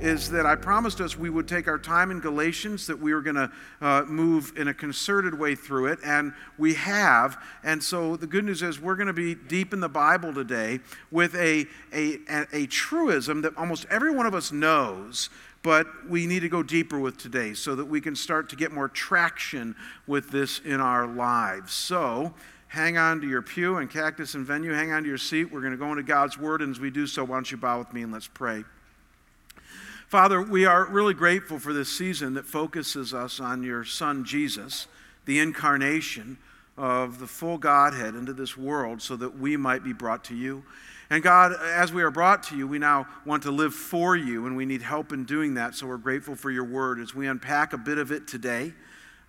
is, that I promised us we would take our time in Galatians, that we were going to uh, move in a concerted way through it, and we have. And so the good news is we're going to be deep in the Bible today with a, a, a truism that almost every one of us knows, but we need to go deeper with today so that we can start to get more traction with this in our lives. So, hang on to your pew and cactus and venue, hang on to your seat. We're going to go into God's word, and as we do so, why don't you bow with me and let's pray. Father, we are really grateful for this season that focuses us on your Son Jesus, the incarnation of the full Godhead into this world so that we might be brought to you. And God, as we are brought to you, we now want to live for you, and we need help in doing that. So we're grateful for your word as we unpack a bit of it today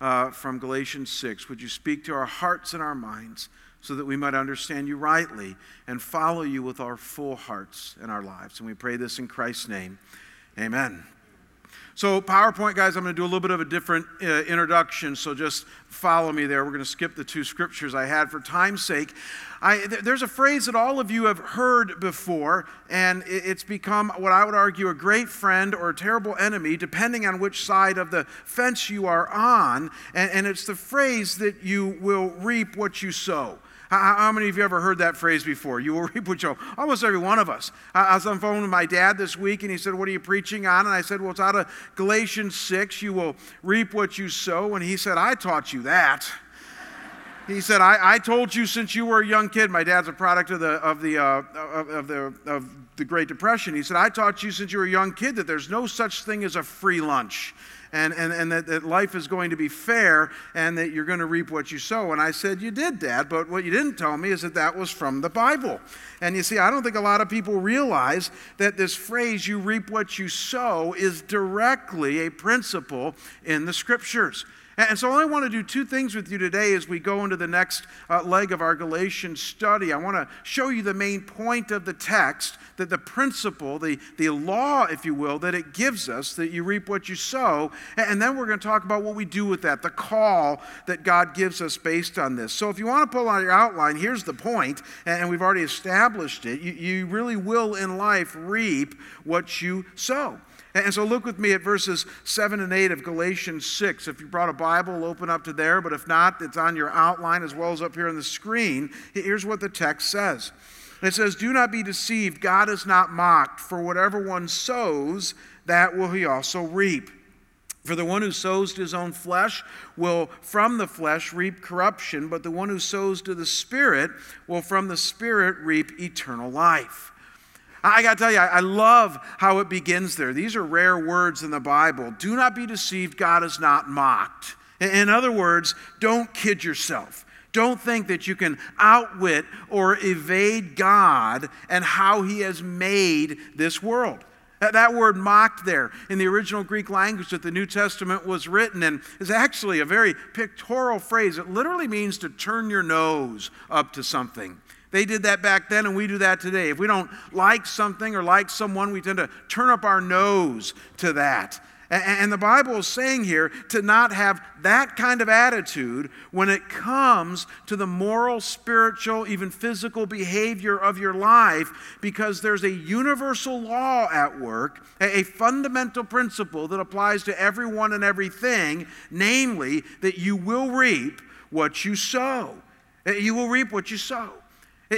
uh, from Galatians 6. Would you speak to our hearts and our minds so that we might understand you rightly and follow you with our full hearts and our lives? And we pray this in Christ's name. Amen. So, PowerPoint, guys, I'm going to do a little bit of a different uh, introduction, so just follow me there. We're going to skip the two scriptures I had for time's sake. I, th- there's a phrase that all of you have heard before, and it's become what I would argue a great friend or a terrible enemy, depending on which side of the fence you are on. And, and it's the phrase that you will reap what you sow. How, how, many of you ever heard that phrase before? You will reap what you Almost every one of us. I, I was on the phone with my dad this week, and he said, What are you preaching on? And I said, Well, it's out of Galatians 6. You will reap what you sow. And he said, I taught you that. He said, I, I told you since you were a young kid, my dad's a product of the, of, the, uh, of, of, the, of the Great Depression. He said, I taught you since you were a young kid that there's no such thing as a free lunch and, and, and that, that life is going to be fair and that you're going to reap what you sow. And I said, You did, Dad, but what you didn't tell me is that that was from the Bible. And you see, I don't think a lot of people realize that this phrase, you reap what you sow, is directly a principle in the scriptures. And so, I want to do two things with you today as we go into the next uh, leg of our Galatians study. I want to show you the main point of the text, that the principle, the, the law, if you will, that it gives us, that you reap what you sow. And then we're going to talk about what we do with that, the call that God gives us based on this. So, if you want to pull out your outline, here's the point, and we've already established it. You, you really will in life reap what you sow. And so look with me at verses 7 and 8 of Galatians 6. If you brought a Bible, open up to there, but if not, it's on your outline as well as up here on the screen. Here's what the text says It says, Do not be deceived, God is not mocked, for whatever one sows, that will he also reap. For the one who sows to his own flesh will from the flesh reap corruption, but the one who sows to the Spirit will from the Spirit reap eternal life. I got to tell you, I love how it begins there. These are rare words in the Bible. Do not be deceived, God is not mocked. In other words, don't kid yourself. Don't think that you can outwit or evade God and how He has made this world. That word mocked there in the original Greek language that the New Testament was written in is actually a very pictorial phrase. It literally means to turn your nose up to something. They did that back then, and we do that today. If we don't like something or like someone, we tend to turn up our nose to that. And the Bible is saying here to not have that kind of attitude when it comes to the moral, spiritual, even physical behavior of your life, because there's a universal law at work, a fundamental principle that applies to everyone and everything, namely that you will reap what you sow. Eh, you will reap what you sow.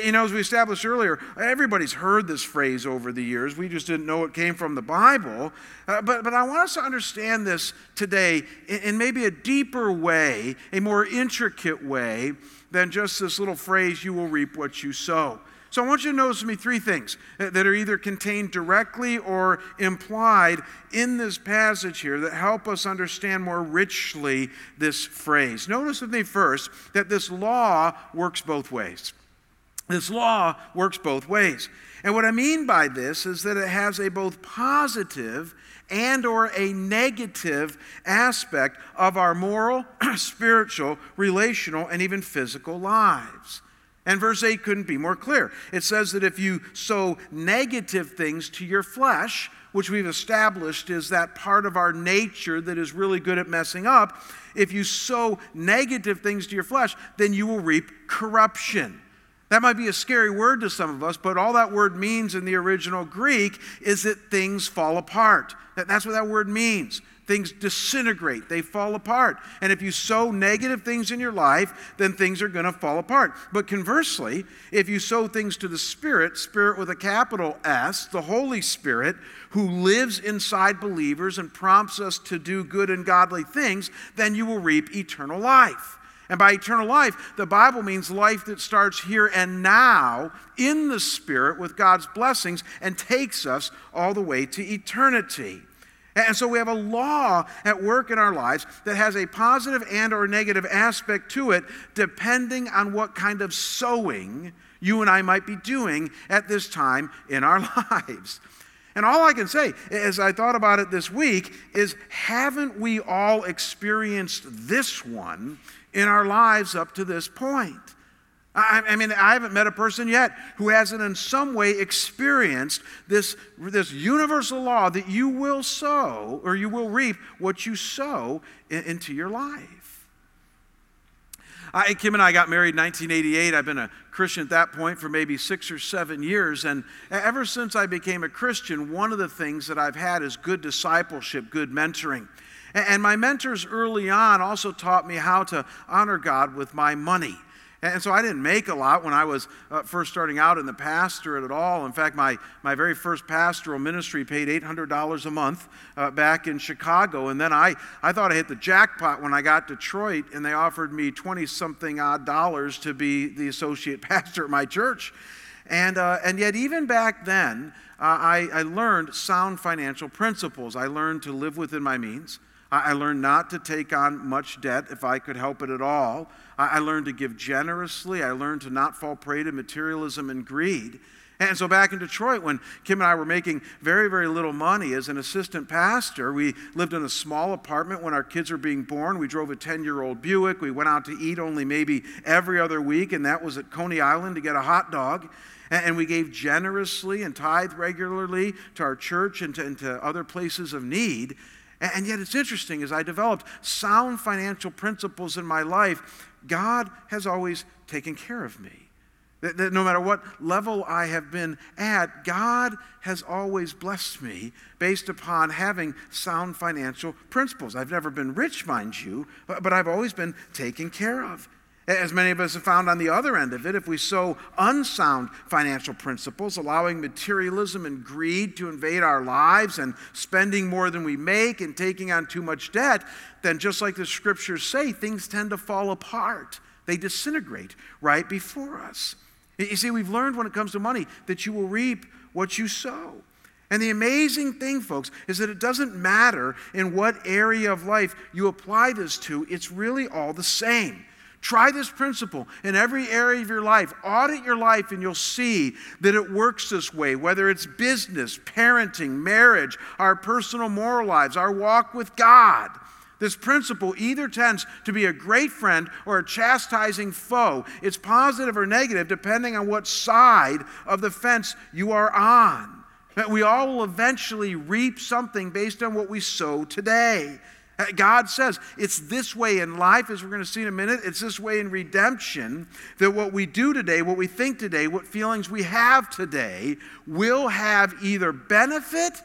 You know, as we established earlier, everybody's heard this phrase over the years. We just didn't know it came from the Bible. Uh, but, but I want us to understand this today in, in maybe a deeper way, a more intricate way than just this little phrase, you will reap what you sow. So I want you to notice me three things that are either contained directly or implied in this passage here that help us understand more richly this phrase. Notice with me first that this law works both ways. This law works both ways. And what I mean by this is that it has a both positive and or a negative aspect of our moral, spiritual, relational, and even physical lives. And verse 8 couldn't be more clear. It says that if you sow negative things to your flesh, which we've established is that part of our nature that is really good at messing up, if you sow negative things to your flesh, then you will reap corruption. That might be a scary word to some of us, but all that word means in the original Greek is that things fall apart. That's what that word means. Things disintegrate, they fall apart. And if you sow negative things in your life, then things are going to fall apart. But conversely, if you sow things to the Spirit, Spirit with a capital S, the Holy Spirit, who lives inside believers and prompts us to do good and godly things, then you will reap eternal life. And by eternal life, the Bible means life that starts here and now in the Spirit with God's blessings and takes us all the way to eternity. And so we have a law at work in our lives that has a positive and or negative aspect to it depending on what kind of sowing you and I might be doing at this time in our lives. And all I can say as I thought about it this week is haven't we all experienced this one in our lives up to this point? I, I, mean, I haven't met a person yet who hasn't in some way experienced this, this universal law that you will sow or you will reap what you sow in, into your life. I, Kim and I got married in 1988. I've been a Christian at that point for maybe six or seven years. And ever since I became a Christian, one of the things that I've had is good discipleship, good mentoring. And my mentors early on also taught me how to honor God with my money. And so I didn't make a lot when I was uh, first starting out in the pastorate at all. In fact, my, my very first pastoral ministry paid $800 a month uh, back in Chicago. And then I, I thought I hit the jackpot when I got Detroit, and they offered me 20 something odd dollars to be the associate pastor at my church. And, uh, and yet, even back then, uh, I, I learned sound financial principles. I learned to live within my means. I learned not to take on much debt if I could help it at all. I learned to give generously. I learned to not fall prey to materialism and greed. And so back in Detroit, when Kim and I were making very, very little money as an assistant pastor, we lived in a small apartment when our kids were being born. We drove a 10 year old Buick. We went out to eat only maybe every other week, and that was at Coney Island to get a hot dog. And we gave generously and tithe regularly to our church and to, and to other places of need. And yet it's interesting, as I developed sound financial principles in my life, God has always taken care of me. That, that, no matter what level I have been at, God has always blessed me based upon having sound financial principles. I've never been rich, mind you, but, but I've always been taken care of. As many of us have found on the other end of it, if we sow unsound financial principles, allowing materialism and greed to invade our lives and spending more than we make and taking on too much debt, then just like the scriptures say, things tend to fall apart. They disintegrate right before us. You see, we've learned when it comes to money that you will reap what you sow. And the amazing thing, folks, is that it doesn't matter in what area of life you apply this to, it's really all the same. Try this principle in every area of your life. Audit your life, and you'll see that it works this way, whether it's business, parenting, marriage, our personal moral lives, our walk with God. This principle either tends to be a great friend or a chastising foe. It's positive or negative depending on what side of the fence you are on. We all will eventually reap something based on what we sow today. Uh, God says it's this way in life, as we're going to see in a minute. It's this way in redemption that what we do today, what we think today, what feelings we have today will have either benefit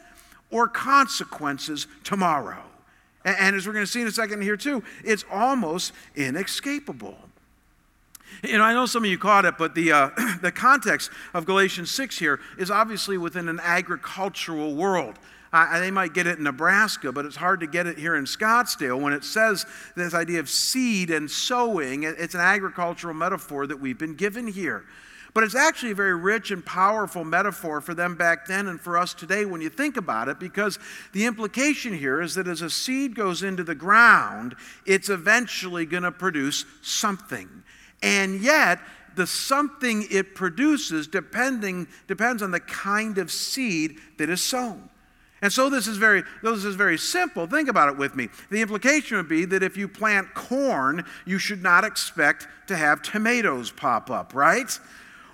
or consequences tomorrow. And as we're going to see in a second here, too, it's almost inescapable. You know, I know some of you caught it, but the, uh, the context of Galatians 6 here is obviously within an agricultural world. Uh, they might get it in Nebraska, but it's hard to get it here in Scottsdale when it says this idea of seed and sowing. It's an agricultural metaphor that we've been given here. But it's actually a very rich and powerful metaphor for them back then and for us today when you think about it, because the implication here is that as a seed goes into the ground, it's eventually going to produce something. And yet, the something it produces depending, depends on the kind of seed that is sown. And so this is very this is very simple. Think about it with me. The implication would be that if you plant corn, you should not expect to have tomatoes pop up, right?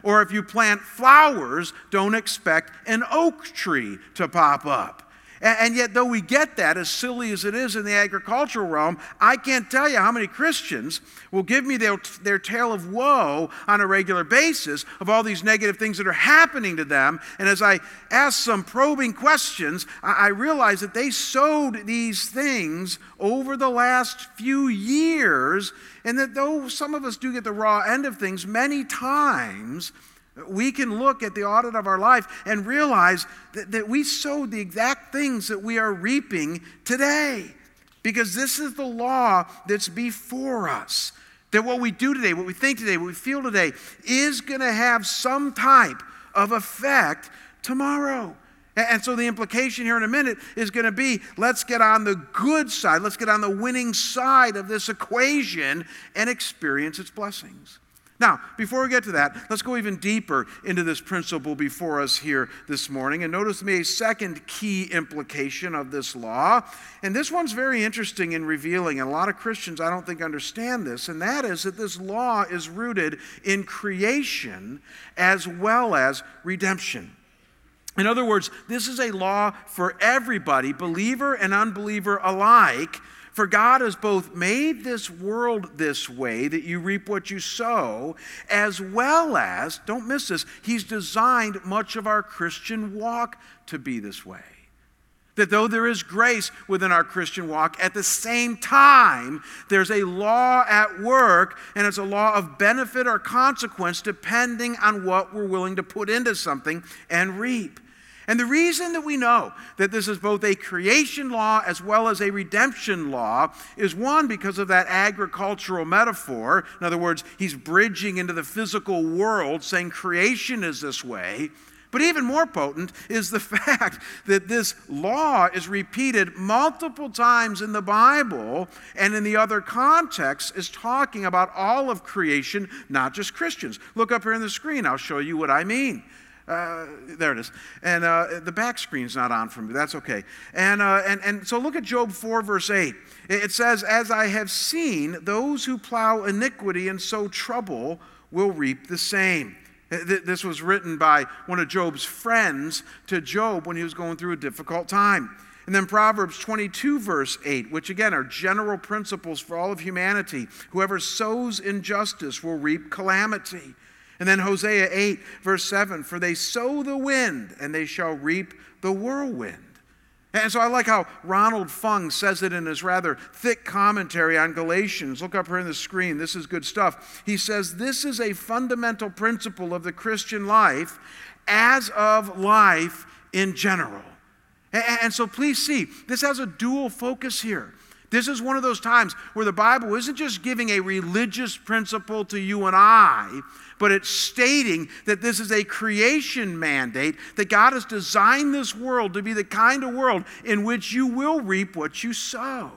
Or if you plant flowers, don't expect an oak tree to pop up. And yet, though we get that, as silly as it is in the agricultural realm, I can't tell you how many Christians will give me their, their tale of woe on a regular basis of all these negative things that are happening to them. And as I ask some probing questions, I, I realize that they sowed these things over the last few years, and that though some of us do get the raw end of things, many times we can look at the audit of our life and realize that, that we sowed the exact things that we are reaping today. Because this is the law that's before us. That what we do today, what we think today, what we feel today, is going to have some type of effect tomorrow. And so the implication here in a minute is going to be let's get on the good side, let's get on the winning side of this equation and experience its blessings. Now, before we get to that, let's go even deeper into this principle before us here this morning. And notice me a second key implication of this law. And this one's very interesting in revealing, and a lot of Christians I don't think understand this, and that is that this law is rooted in creation as well as redemption. In other words, this is a law for everybody, believer and unbeliever alike for God has both made this world this way that you reap what you sow, as well as, don't miss this, He's designed much of our Christian walk to be this way. That though there is grace within our Christian walk, at the same time, there's a law at work, and it's a law of benefit or consequence depending on what we're willing to put into something and reap. And the reason that we know that this is both a creation law as well as a redemption law is one, because of that agricultural metaphor. In other words, he's bridging into the physical world, saying creation is this way. But even more potent is the fact that this law is repeated multiple times in the Bible and in the other contexts is talking about all of creation, not just Christians. Look up here on the screen, I'll show you what I mean. Uh, there it is. And uh, the back screen's not on for me. That's okay. And, uh, and, and so look at Job 4, verse 8. It says, As I have seen, those who plow iniquity and sow trouble will reap the same. This was written by one of Job's friends to Job when he was going through a difficult time. And then Proverbs 22, verse 8, which again are general principles for all of humanity. Whoever sows injustice will reap calamity. And then Hosea 8, verse 7 For they sow the wind, and they shall reap the whirlwind. And so I like how Ronald Fung says it in his rather thick commentary on Galatians. Look up here on the screen. This is good stuff. He says, This is a fundamental principle of the Christian life as of life in general. And so please see, this has a dual focus here. This is one of those times where the Bible isn't just giving a religious principle to you and I, but it's stating that this is a creation mandate, that God has designed this world to be the kind of world in which you will reap what you sow.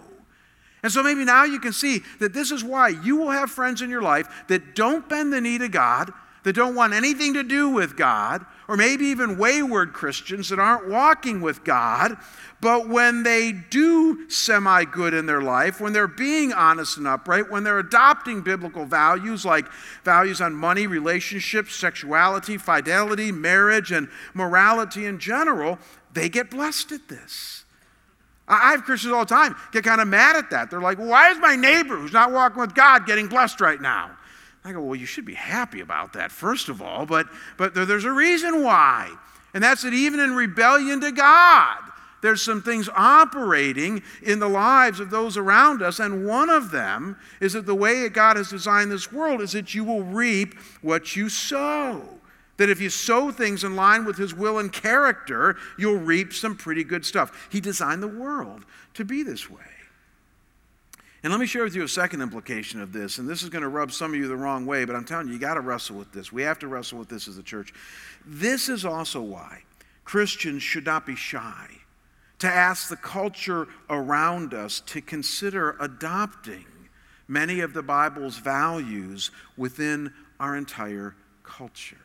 And so maybe now you can see that this is why you will have friends in your life that don't bend the knee to God, that don't want anything to do with God, or maybe even wayward Christians that aren't walking with God, but when they do semi good in their life, when they're being honest and upright, when they're adopting biblical values like values on money, relationships, sexuality, fidelity, marriage, and morality in general, they get blessed at this. I have Christians all the time get kind of mad at that. They're like, why is my neighbor who's not walking with God getting blessed right now? I go, well, you should be happy about that, first of all, but, but there's a reason why. And that's that even in rebellion to God, there's some things operating in the lives of those around us. And one of them is that the way that God has designed this world is that you will reap what you sow. That if you sow things in line with His will and character, you'll reap some pretty good stuff. He designed the world to be this way. And let me share with you a second implication of this, and this is going to rub some of you the wrong way, but I'm telling you, you got to wrestle with this. We have to wrestle with this as a church. This is also why Christians should not be shy to ask the culture around us to consider adopting many of the Bible's values within our entire culture.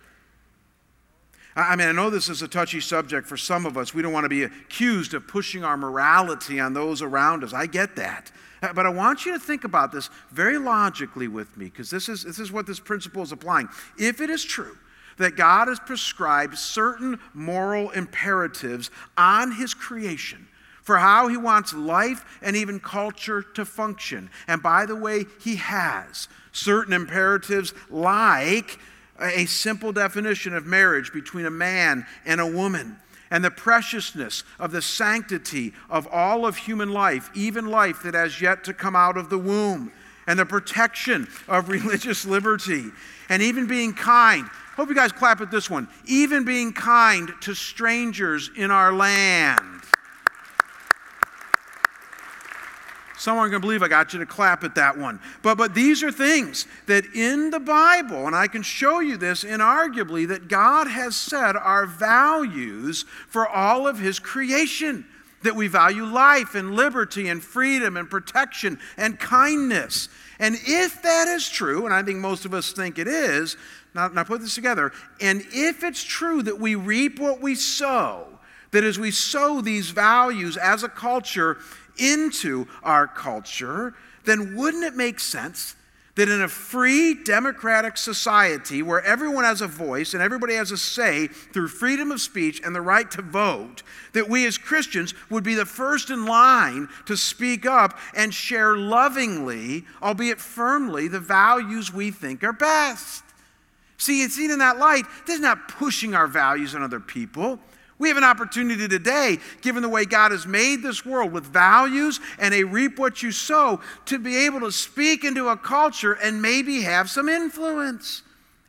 I mean, I know this is a touchy subject for some of us. We don't want to be accused of pushing our morality on those around us. I get that. Uh, but I want you to think about this very logically with me, because this is, this is what this principle is applying. If it is true that God has prescribed certain moral imperatives on His creation for how He wants life and even culture to function. And by the way, He has certain imperatives like a simple definition of marriage between a man and a woman and the preciousness of the sanctity of all of human life, even life that has yet to come out of the womb, and the protection of religious liberty, and even being kind. Hope you guys clap at this one. Even being kind to strangers in our land. Someone can believe I got you to clap at that one. But, but these are things that in the Bible, and I can show you this inarguably, that God has said are values for all of His creation. That we value life and liberty and freedom and protection and kindness. And if that is true, and I think most of us think it is, now, now put this together, and if it's true that we reap what we sow, that as we sow these values as a culture, into our culture, then wouldn't it make sense that in a free democratic society where everyone has a voice and everybody has a say through freedom of speech and the right to vote, that we as Christians would be the first in line to speak up and share lovingly, albeit firmly, the values we think are best? See, it's seen in that light, this is not pushing our values on other people. We have an opportunity today, given the way God has made this world with values and a reap what you sow, to be able to speak into a culture and maybe have some influence.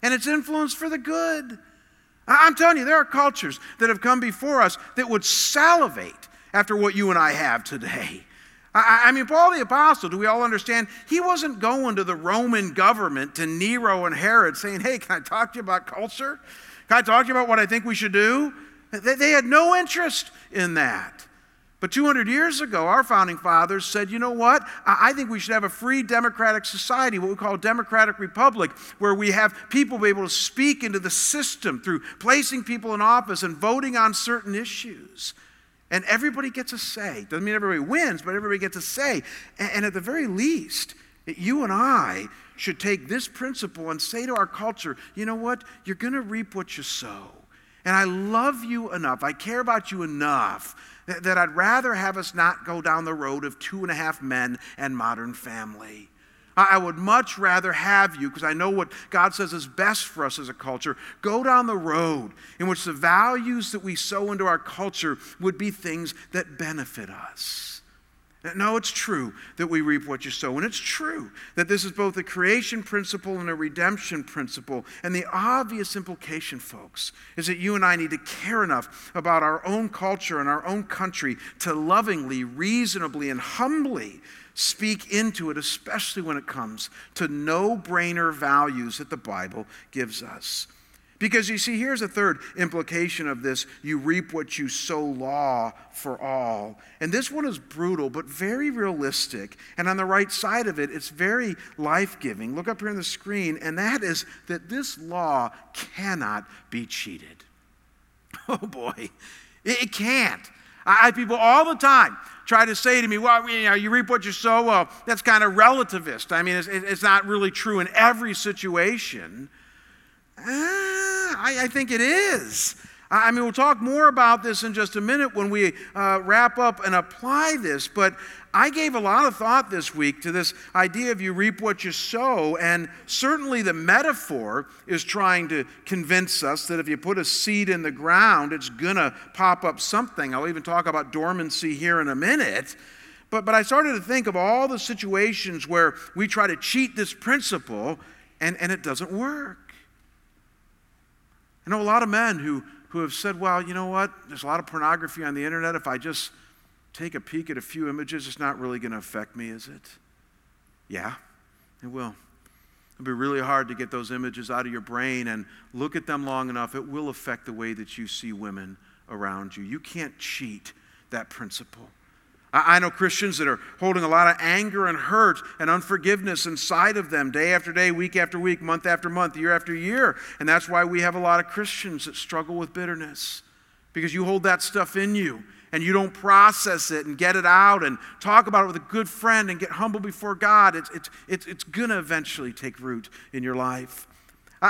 And it's influence for the good. I'm telling you, there are cultures that have come before us that would salivate after what you and I have today. I, mean, Paul the Apostle, do we all understand? He wasn't going to the Roman government, to Nero and Herod, saying, Hey, can I talk to you about culture? Can I talk to you about what I think we should do? They had no interest in that. But 200 years ago, our founding fathers said, you know what? I think we should have a free democratic society, what we call a democratic republic, where we have people be able to speak into the system through placing people in office and voting on certain issues. And everybody gets a say. Doesn't mean everybody wins, but everybody gets a say. And at the very least, you and I should take this principle and say to our culture, you know what? You're going to reap what you sow. And I love you enough, I care about you enough that, that I'd rather have us not go down the road of two and a half men and modern family. I would much rather have you, because I know what God says is best for us as a culture, go down the road in which the values that we sow into our culture would be things that benefit us. No, it's true that we reap what you sow. And it's true that this is both a creation principle and a redemption principle. And the obvious implication, folks, is that you and I need to care enough about our own culture and our own country to lovingly, reasonably, and humbly speak into it, especially when it comes to no brainer values that the Bible gives us. Because you see, here's a third implication of this you reap what you sow law for all. And this one is brutal, but very realistic. And on the right side of it, it's very life giving. Look up here on the screen, and that is that this law cannot be cheated. Oh boy, it can't. I have people all the time try to say to me, well, you know, you reap what you sow. Well, that's kind of relativist. I mean, it's, it's not really true in every situation. Ah, I, I think it is. I mean, we'll talk more about this in just a minute when we uh, wrap up and apply this, but I gave a lot of thought this week to this idea of you reap what you sow, and certainly the metaphor is trying to convince us that if you put a seed in the ground, it's going to pop up something. I'll even talk about dormancy here in a minute. But, but I started to think of all the situations where we try to cheat this principle, and, and it doesn't work. I know a lot of men who, who have said, well, you know what? There's a lot of pornography on the internet. If I just take a peek at a few images, it's not really going to affect me, is it? Yeah, it will. It'll be really hard to get those images out of your brain and look at them long enough. It will affect the way that you see women around you. You can't cheat that principle. I know Christians that are holding a lot of anger and hurt and unforgiveness inside of them day after day, week after week, month after month, year after year. And that's why we have a lot of Christians that struggle with bitterness because you hold that stuff in you and you don't process it and get it out and talk about it with a good friend and get humble before God. It's, it's, it's, it's going to eventually take root in your life.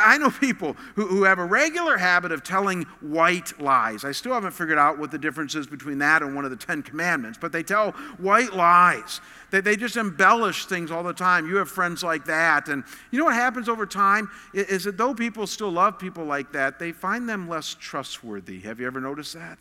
I know people who, who have a regular habit of telling white lies. I still haven't figured out what the difference is between that and one of the Ten Commandments, but they tell white lies. They, they just embellish things all the time. You have friends like that. And you know what happens over time? Is that though people still love people like that, they find them less trustworthy. Have you ever noticed that?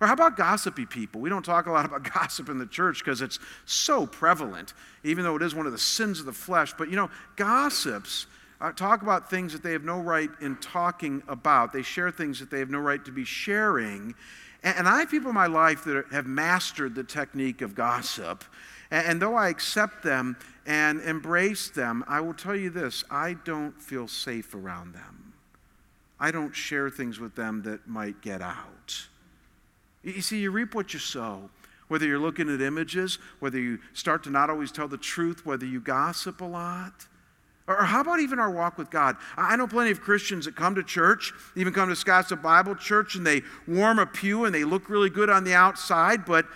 Or how about gossipy people? We don't talk a lot about gossip in the church because it's so prevalent, even though it is one of the sins of the flesh. But you know, gossips uh, talk about things that they have no right in talking about. They share things that they have no right to be sharing. And, and I have people in my life that have mastered the technique of gossip. And, and though I accept them and embrace them, I will tell you this I don't feel safe around them. I don't share things with them that might get out. You see, you reap what you sow. Whether you're looking at images, whether you start to not always tell the truth, whether you gossip a lot. Or how about even our walk with God? I know plenty of Christians that come to church, even come to Scottsdale Bible Church, and they warm a pew and they look really good on the outside, but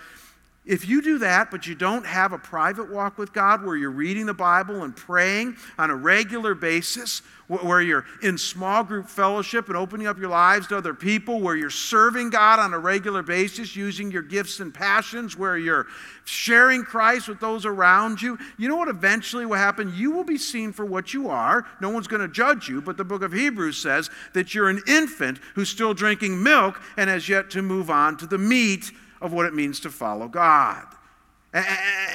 if you do that, but you don't have a private walk with God where you're reading the Bible and praying on a regular basis, where you're in small group fellowship and opening up your lives to other people, where you're serving God on a regular basis using your gifts and passions, where you're sharing Christ with those around you, you know what eventually will happen? You will be seen for what you are. No one's going to judge you, but the book of Hebrews says that you're an infant who's still drinking milk and has yet to move on to the meat of what it means to follow God. And,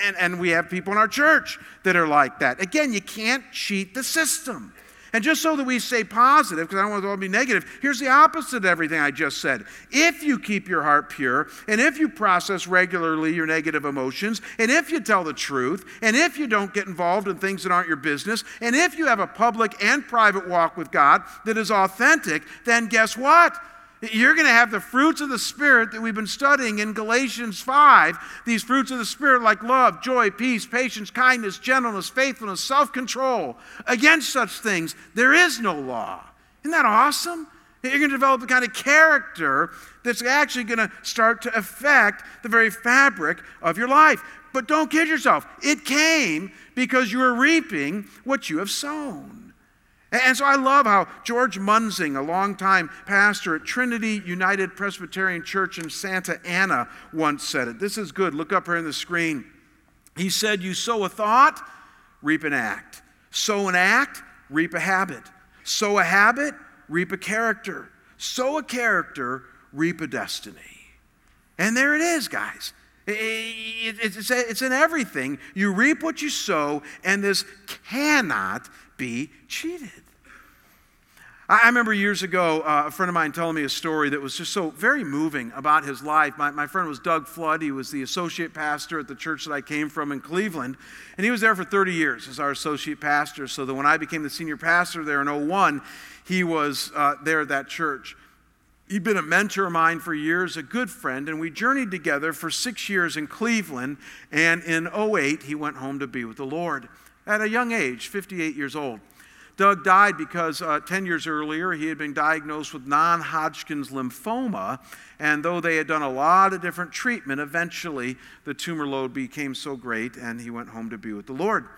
and, and, we have people in our church that are like that. Again, you can't cheat the system. And just so that we stay positive, because I don't want to all be negative, here's the opposite of everything I just said. If you keep your heart pure, and if you process regularly your negative emotions, and if you tell the truth, and if you don't get involved in things that aren't your business, and if you have a public and private walk with God that is authentic, then guess what? You're going to have the fruits of the Spirit that we've been studying in Galatians 5. These fruits of the Spirit, like love, joy, peace, patience, kindness, gentleness, faithfulness, self control. Against such things, there is no law. Isn't that awesome? You're going to develop the kind of character that's actually going to start to affect the very fabric of your life. But don't kid yourself, it came because you are reaping what you have sown. And so I love how George Munzing, a longtime pastor at Trinity United Presbyterian Church in Santa Ana, once said it. This is good. Look up here on the screen. He said, You sow a thought, reap an act. Sow an act, reap a habit. Sow a habit, reap a character. Sow a character, reap a destiny. And there it is, guys. It's in everything. You reap what you sow, and this cannot be cheated. I remember years ago, uh, a friend of mine telling me a story that was just so very moving about his life. My, my friend was Doug Flood. He was the associate pastor at the church that I came from in Cleveland. And he was there for 30 years as our associate pastor. So that when I became the senior pastor there in 01, he was uh, there at that church. He'd been a mentor of mine for years, a good friend, and we journeyed together for six years in Cleveland. And in 08, he went home to be with the Lord at a young age, 58 years old. Doug died because uh, 10 years earlier he had been diagnosed with non Hodgkin's lymphoma. And though they had done a lot of different treatment, eventually the tumor load became so great and he went home to be with the Lord.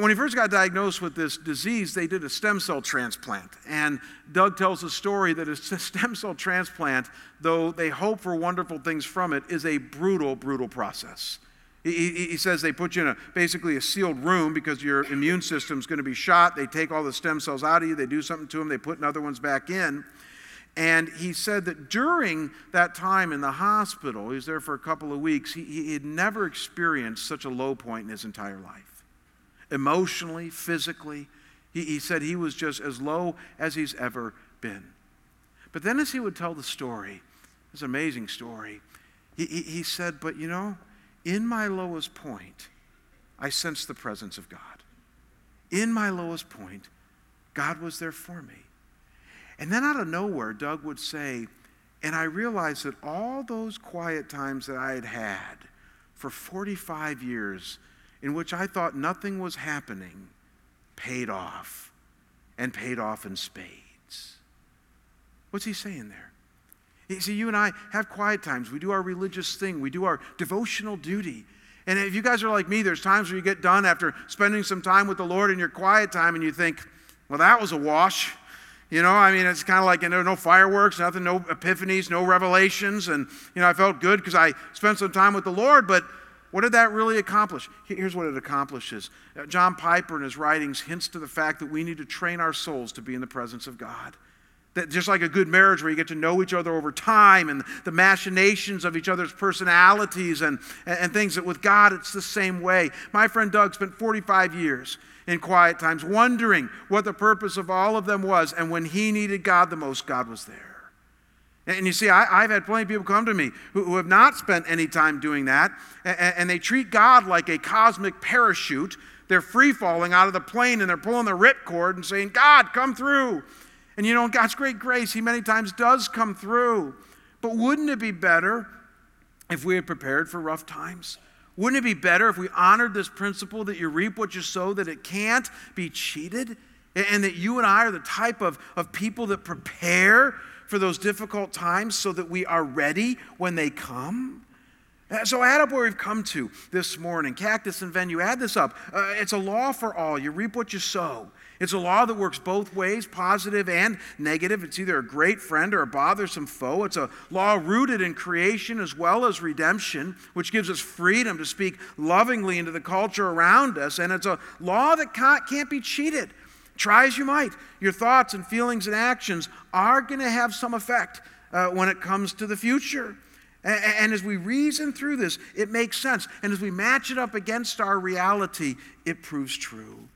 When he first got diagnosed with this disease, they did a stem cell transplant. And Doug tells a story that a stem cell transplant, though they hope for wonderful things from it, is a brutal, brutal process. He, he, says they put you in a, basically a sealed room because your immune system's going to be shot. They take all the stem cells out of you, they do something to them, they put other ones back in. And he said that during that time in the hospital, he was there for a couple of weeks, he, he had never experienced such a low point in his entire life. Emotionally, physically, he, he said he was just as low as he's ever been. But then, as he would tell the story, this amazing story, he, he, he said, But you know, in my lowest point, I sensed the presence of God. In my lowest point, God was there for me. And then out of nowhere, Doug would say, and I realized that all those quiet times that I had had for 45 years, in which I thought nothing was happening, paid off, and paid off in spades. What's he saying there? You see, you and I have quiet times. We do our religious thing, we do our devotional duty. And if you guys are like me, there's times where you get done after spending some time with the Lord in your quiet time and you think, Well, that was a wash. You know, I mean, it's kind of like you know, no fireworks, nothing, no epiphanies, no revelations. And, you know, I felt good because I spent some time with the Lord, but what did that really accomplish? Here's what it accomplishes uh, John Piper in his writings hints to the fact that we need to train our souls to be in the presence of God. That just like a good marriage where you get to know each other over time and the machinations of each other's personalities and, and things, that with God it's the same way. My friend Doug spent 45 years in quiet times wondering what the purpose of all of them was. And when he needed God the most, God was there. And you see, I, have had plenty of people come to me who, who have not spent any time doing that, and, and, they treat God like a cosmic parachute. They're free falling out of the plane and they're pulling the ripcord and saying, God, come through. And you know, God's great grace, He many times does come through. But wouldn't it be better if we had prepared for rough times? Wouldn't it be better if we honored this principle that you reap what you sow, that it can't be cheated? And that you and I are the type of, of people that prepare for those difficult times so that we are ready when they come. Uh, so add up where we've come to this morning. Cactus and venue, add this up. Uh, it's a law for all. You reap what you sow. It's a law that works both ways, positive and negative. It's either a great friend or a bothersome foe. It's a law rooted in creation as well as redemption, which gives us freedom to speak lovingly into the culture around us. And it's a law that can't be cheated. Try as you might, your thoughts and feelings and actions are going to have some effect uh, when it comes to the future. And, and as we reason through this, it makes sense. And as we match it up against our reality, it proves true.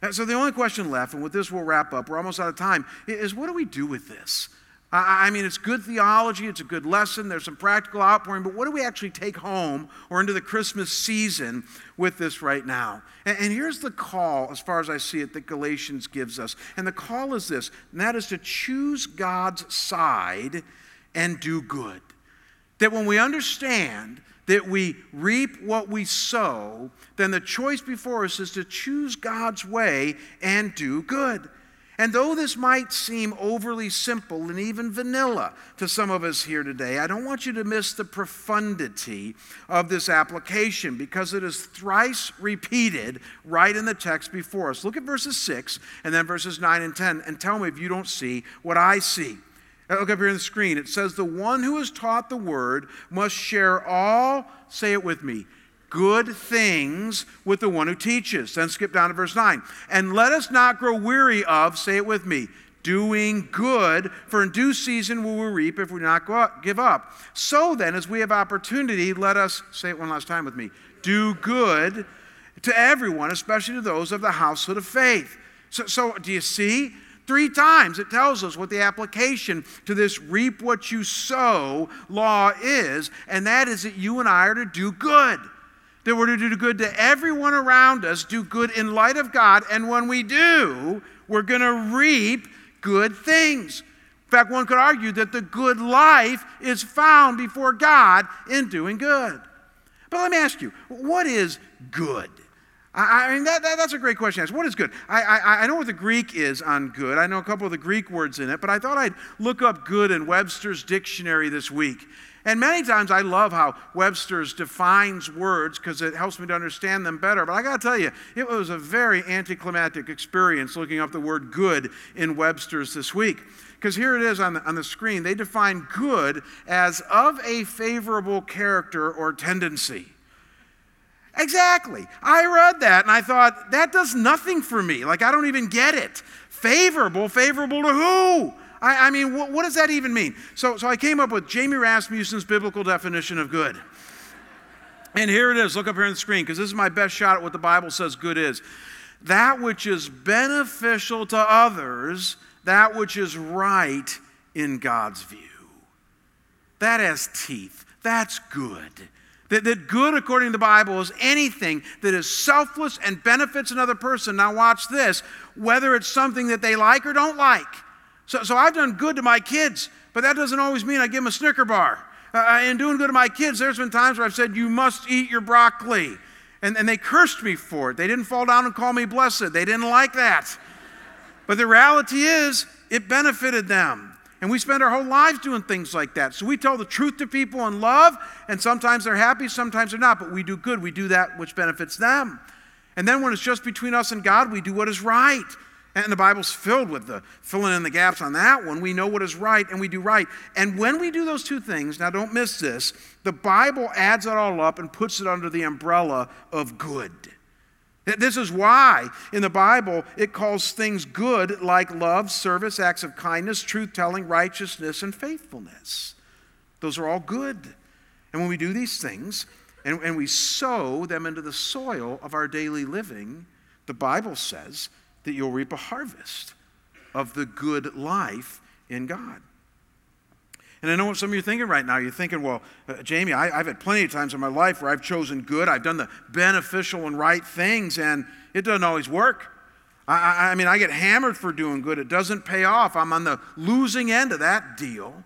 And so the only question left, and with this we'll wrap up, we're almost out of time, is what do we do with this? I mean, it's good theology, it's a good lesson, there's some practical outpouring, but what do we actually take home or into the Christmas season with this right now? And, and, here's the call, as far as I see it, that Galatians gives us. And the call is this, and that is to choose God's side and do good. That when we understand that we reap what we sow, then the choice before us is to choose God's way and do good. And though this might seem overly simple and even vanilla to some of us here today, I don't want you to miss the profundity of this application because it is thrice repeated right in the text before us. Look at verses 6 and then verses 9 and 10 and tell me if you don't see what I see. Uh, look up here on the screen. It says, The one who is taught the word must share all, say it with me, good things with the one who teaches. Then skip down to verse 9. And let us not grow weary of, say it with me, doing good, for in due season will we reap if we not give up. So then, as we have opportunity, let us, say it one last time with me, do good to everyone, especially to those of the household of faith. So, so do you see? Three times it tells us what the application to this reap what you sow law is, and that is that you and I are to do good that we're to do good to everyone around us, do good in light of God, and when we do, we're going to reap good things. In fact, one could argue that the good life is found before God in doing good. But let me ask you, what is good? I, I mean, that, that, that's a great question. What is good? I, I, I know what the Greek is on good. I know a couple of the Greek words in it, but I thought I'd look up good in Webster's dictionary this week. And many times I love how Webster's defines words because it helps me to understand them better. But I got to tell you, it was a very anticlimactic experience looking up the word good in Webster's this week. Because here it is on the, on the screen. They define good as of a favorable character or tendency. Exactly. I read that and I thought, that does nothing for me. Like, I don't even get it. Favorable, favorable to who? I, I mean, what, what does that even mean? So, so I came up with Jamie Rasmussen's biblical definition of good. And here it is. Look up here on the screen because this is my best shot at what the Bible says good is. That which is beneficial to others, that which is right in God's view. That has teeth. That's good. That, that good, according to the Bible, is anything that is selfless and benefits another person. Now, watch this whether it's something that they like or don't like. So, so I've done good to my kids, but that doesn't always mean I give them a Snicker bar. Uh, uh, in doing good to my kids, there's been times where I've said, You must eat your broccoli. And, and they cursed me for it. They didn't fall down and call me blessed. They didn't like that. But the reality is, it benefited them. And we spend our whole lives doing things like that. So we tell the truth to people in love, and sometimes they're happy, sometimes they're not. But we do good. We do that which benefits them. And then when it's just between us and God, we do what is right. And the Bible's filled with the filling in the gaps on that one. We know what is right and we do right. And when we do those two things, now don't miss this, the Bible adds it all up and puts it under the umbrella of good. This is why in the Bible it calls things good like love, service, acts of kindness, truth telling, righteousness, and faithfulness. Those are all good. And when we do these things and, and we sow them into the soil of our daily living, the Bible says that you'll reap a harvest of the good life in God. And I know what some of you are thinking right now. You're thinking, well, uh, Jamie, I, have had plenty of times in my life where I've chosen good, I've done the beneficial and right things, and it doesn't always work. I, I, I mean, I get hammered for doing good, it doesn't pay off. I'm on the losing end of that deal.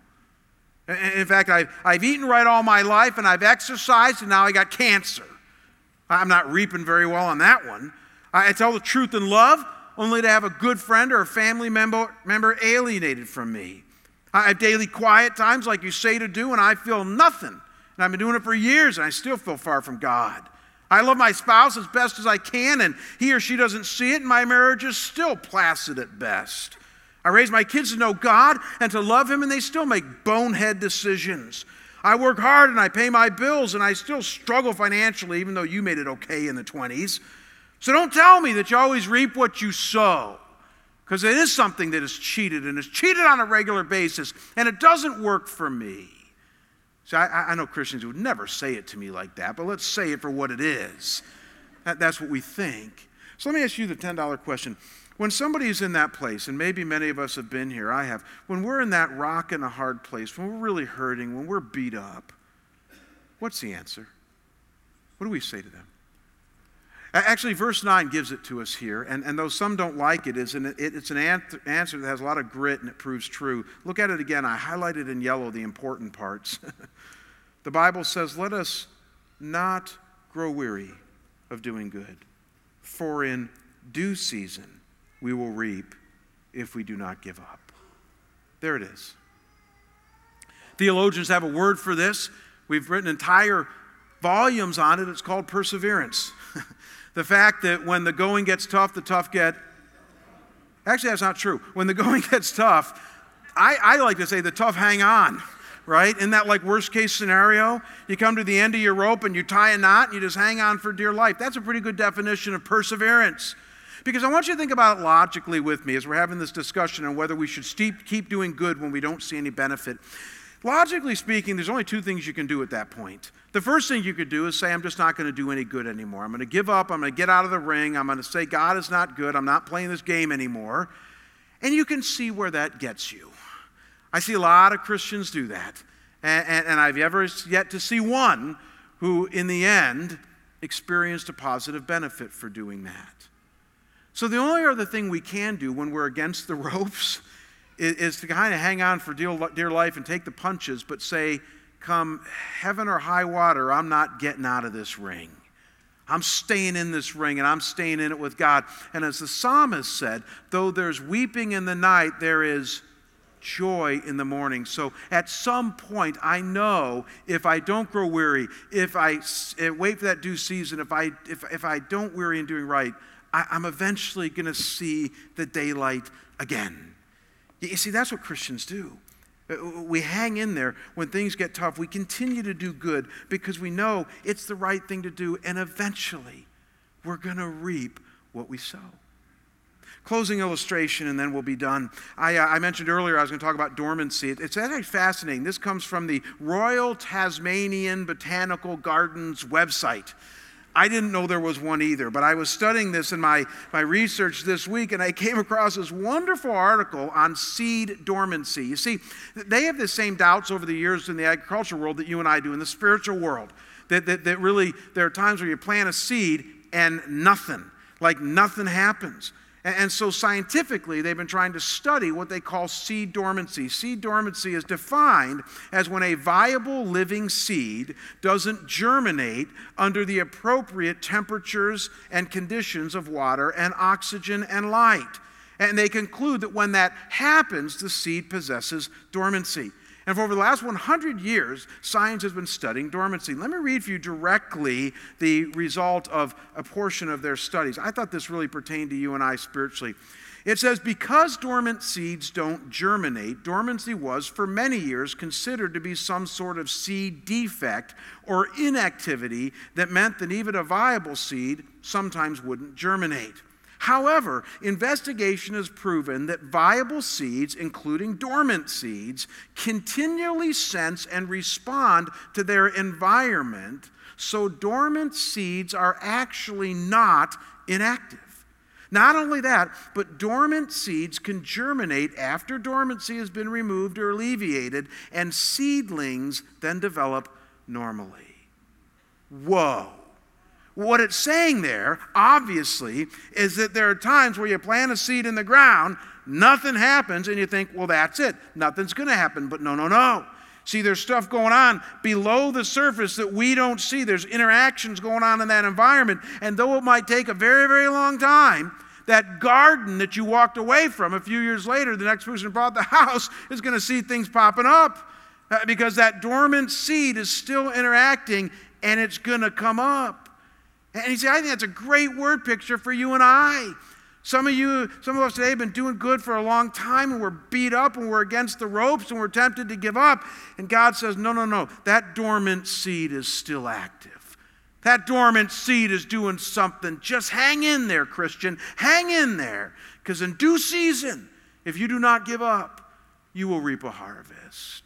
In fact, I've, I've eaten right all my life, and I've exercised, and now I got cancer. I'm not reaping very well on that one. I tell the truth in love, only to have a good friend or a family member, member alienated from me. I have daily quiet times like you say to do, and I feel nothing. And I've been doing it for years, and I still feel far from God. I love my spouse as best as I can, and he or she doesn't see it, and my marriage is still placid at best. I raise my kids to know God and to love Him, and they still make bonehead decisions. I work hard and I pay my bills, and I still struggle financially, even though you made it okay in the 20s. So don't tell me that you always reap what you sow because it is something that is cheated and is cheated on a regular basis, and it doesn't work for me. See, I, I know Christians would never say it to me like that, but let's say it for what it is. That, that's what we think. So let me ask you the $10 question. When somebody is in that place, and maybe many of us have been here, I have, when we're in that rock and a hard place, when we're really hurting, when we're beat up, what's the answer? What do we say to them? Actually, verse 9 gives it to us here, and, and though some don't like it, it's an, it's an answer that has a lot of grit and it proves true. Look at it again. I highlighted in yellow the important parts. the Bible says, Let us not grow weary of doing good, for in due season we will reap if we do not give up. There it is. Theologians have a word for this. We've written entire volumes on it. It's called perseverance. The fact that when the going gets tough, the tough get. Actually, that's not true. When the going gets tough, I, I like to say the tough hang on, right? Isn't that like worst case scenario? You come to the end of your rope and you tie a knot and you just hang on for dear life. That's a pretty good definition of perseverance. Because I want you to think about it logically with me as we're having this discussion on whether we should keep doing good when we don't see any benefit. Logically speaking, there's only two things you can do at that point. The first thing you could do is say, I'm just not going to do any good anymore. I'm going to give up. I'm going to get out of the ring. I'm going to say, God is not good. I'm not playing this game anymore. And you can see where that gets you. I see a lot of Christians do that. And, and, and I've ever yet to see one who, in the end, experienced a positive benefit for doing that. So the only other thing we can do when we're against the ropes is, is to kind of hang on for dear, dear life and take the punches, but say, come heaven or high water, I'm not getting out of this ring. I'm staying in this ring and I'm staying in it with God. And as the psalmist said, though there's weeping in the night, there is joy in the morning. So at some point, I know if I don't grow weary, if I eh, wait for that due season, if I, if, if I don't weary in doing right, I, I'm eventually going to see the daylight again. You see, that's what Christians do. Uh, we hang in there when things get tough. We continue to do good because we know it's the right thing to do, and eventually we're going to reap what we sow. Closing illustration, and then we'll be done. I, uh, I mentioned earlier I was going to talk about dormancy. It's actually fascinating. This comes from the Royal Tasmanian Botanical Gardens website. I didn't know there was one either, but I was studying this in my, my research this week and I came across this wonderful article on seed dormancy. You see, they have the same doubts over the years in the agricultural world that you and I do in the spiritual world. That, that, that really, there are times where you plant a seed and nothing, like nothing happens. And so, scientifically, they've been trying to study what they call seed dormancy. Seed dormancy is defined as when a viable living seed doesn't germinate under the appropriate temperatures and conditions of water and oxygen and light. And they conclude that when that happens, the seed possesses dormancy. And for over the last 100 years, science has been studying dormancy. Let me read for you directly the result of a portion of their studies. I thought this really pertained to you and I spiritually. It says, because dormant seeds don't germinate, dormancy was for many years considered to be some sort of seed defect or inactivity that meant that even a viable seed sometimes wouldn't germinate. However, investigation has proven that viable seeds, including dormant seeds, continually sense and respond to their environment, so dormant seeds are actually not inactive. Not only that, but dormant seeds can germinate after dormancy has been removed or alleviated, and seedlings then develop normally. Whoa. What it's saying there, obviously, is that there are times where you plant a seed in the ground, nothing happens, and you think, well, that's it. Nothing's going to happen. But no, no, no. See, there's stuff going on below the surface that we don't see. There's interactions going on in that environment. And though it might take a very, very long time, that garden that you walked away from a few years later, the next person who bought the house is going to see things popping up uh, because that dormant seed is still interacting and it's going to come up. And he said, I think that's a great word picture for you and I. Some of you, some of us today have been doing good for a long time and we're beat up and we're against the ropes and we're tempted to give up. And God says, no, no, no, that dormant seed is still active. That dormant seed is doing something. Just hang in there, Christian. Hang in there. Because in due season, if you do not give up, you will reap a harvest.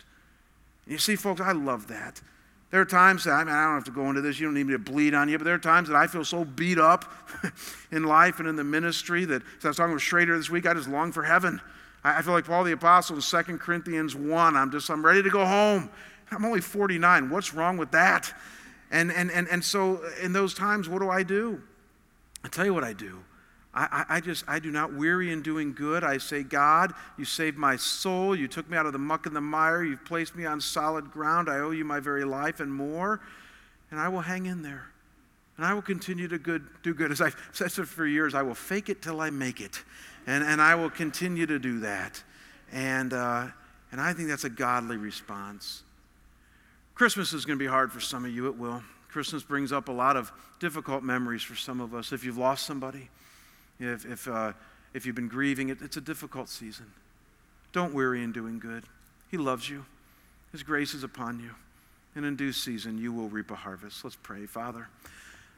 You see, folks, I love that. There are times that, I mean, I don't have to go into this, you don't need me to bleed on you, but there are times that I feel so beat up in life and in the ministry that, as I was talking with Schrader this week, I just long for heaven. I feel like Paul the Apostle in 2 Corinthians 1. I'm just, I'm ready to go home. I'm only 49. What's wrong with that? And, and, and, and so in those times, what do I do? I tell you what I do. I, I, just, I do not weary in doing good. I say, God, you saved my soul. You took me out of the muck and the mire. You've placed me on solid ground. I owe you my very life and more. And I will hang in there. And I will continue to good, do good. As I've said for years, I will fake it till I make it. And, and I will continue to do that. And, uh, and I think that's a godly response. Christmas is going to be hard for some of you, it will. Christmas brings up a lot of difficult memories for some of us. If you've lost somebody, if, if, uh, if you've been grieving, it, it's a difficult season. Don't weary in doing good. He loves you, His grace is upon you. And in due season, you will reap a harvest. Let's pray. Father,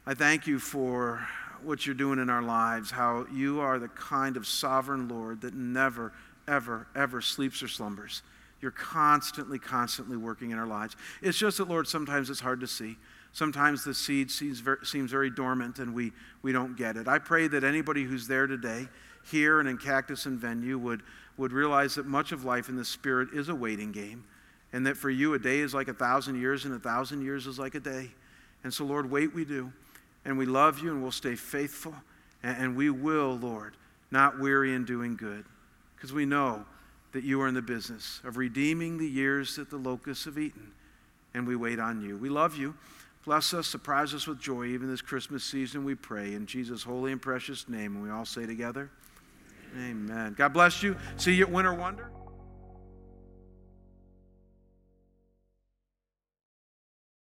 I thank you for what you're doing in our lives, how you are the kind of sovereign Lord that never, ever, ever sleeps or slumbers. You're constantly, constantly working in our lives. It's just that, Lord, sometimes it's hard to see. Sometimes the seed seems very, seems very dormant and we, we don't get it. I pray that anybody who's there today, here and in Cactus and Venue, would, would realize that much of life in the Spirit is a waiting game. And that for you, a day is like a thousand years, and a thousand years is like a day. And so, Lord, wait we do. And we love you, and we'll stay faithful. And, and we will, Lord, not weary in doing good. Because we know that you are in the business of redeeming the years that the locusts have eaten. And we wait on you. We love you. Bless us, surprise us with joy, even this Christmas season, we pray. In Jesus' holy and precious name. And we all say together, Amen. Amen. God bless you. See you at Winter Wonder.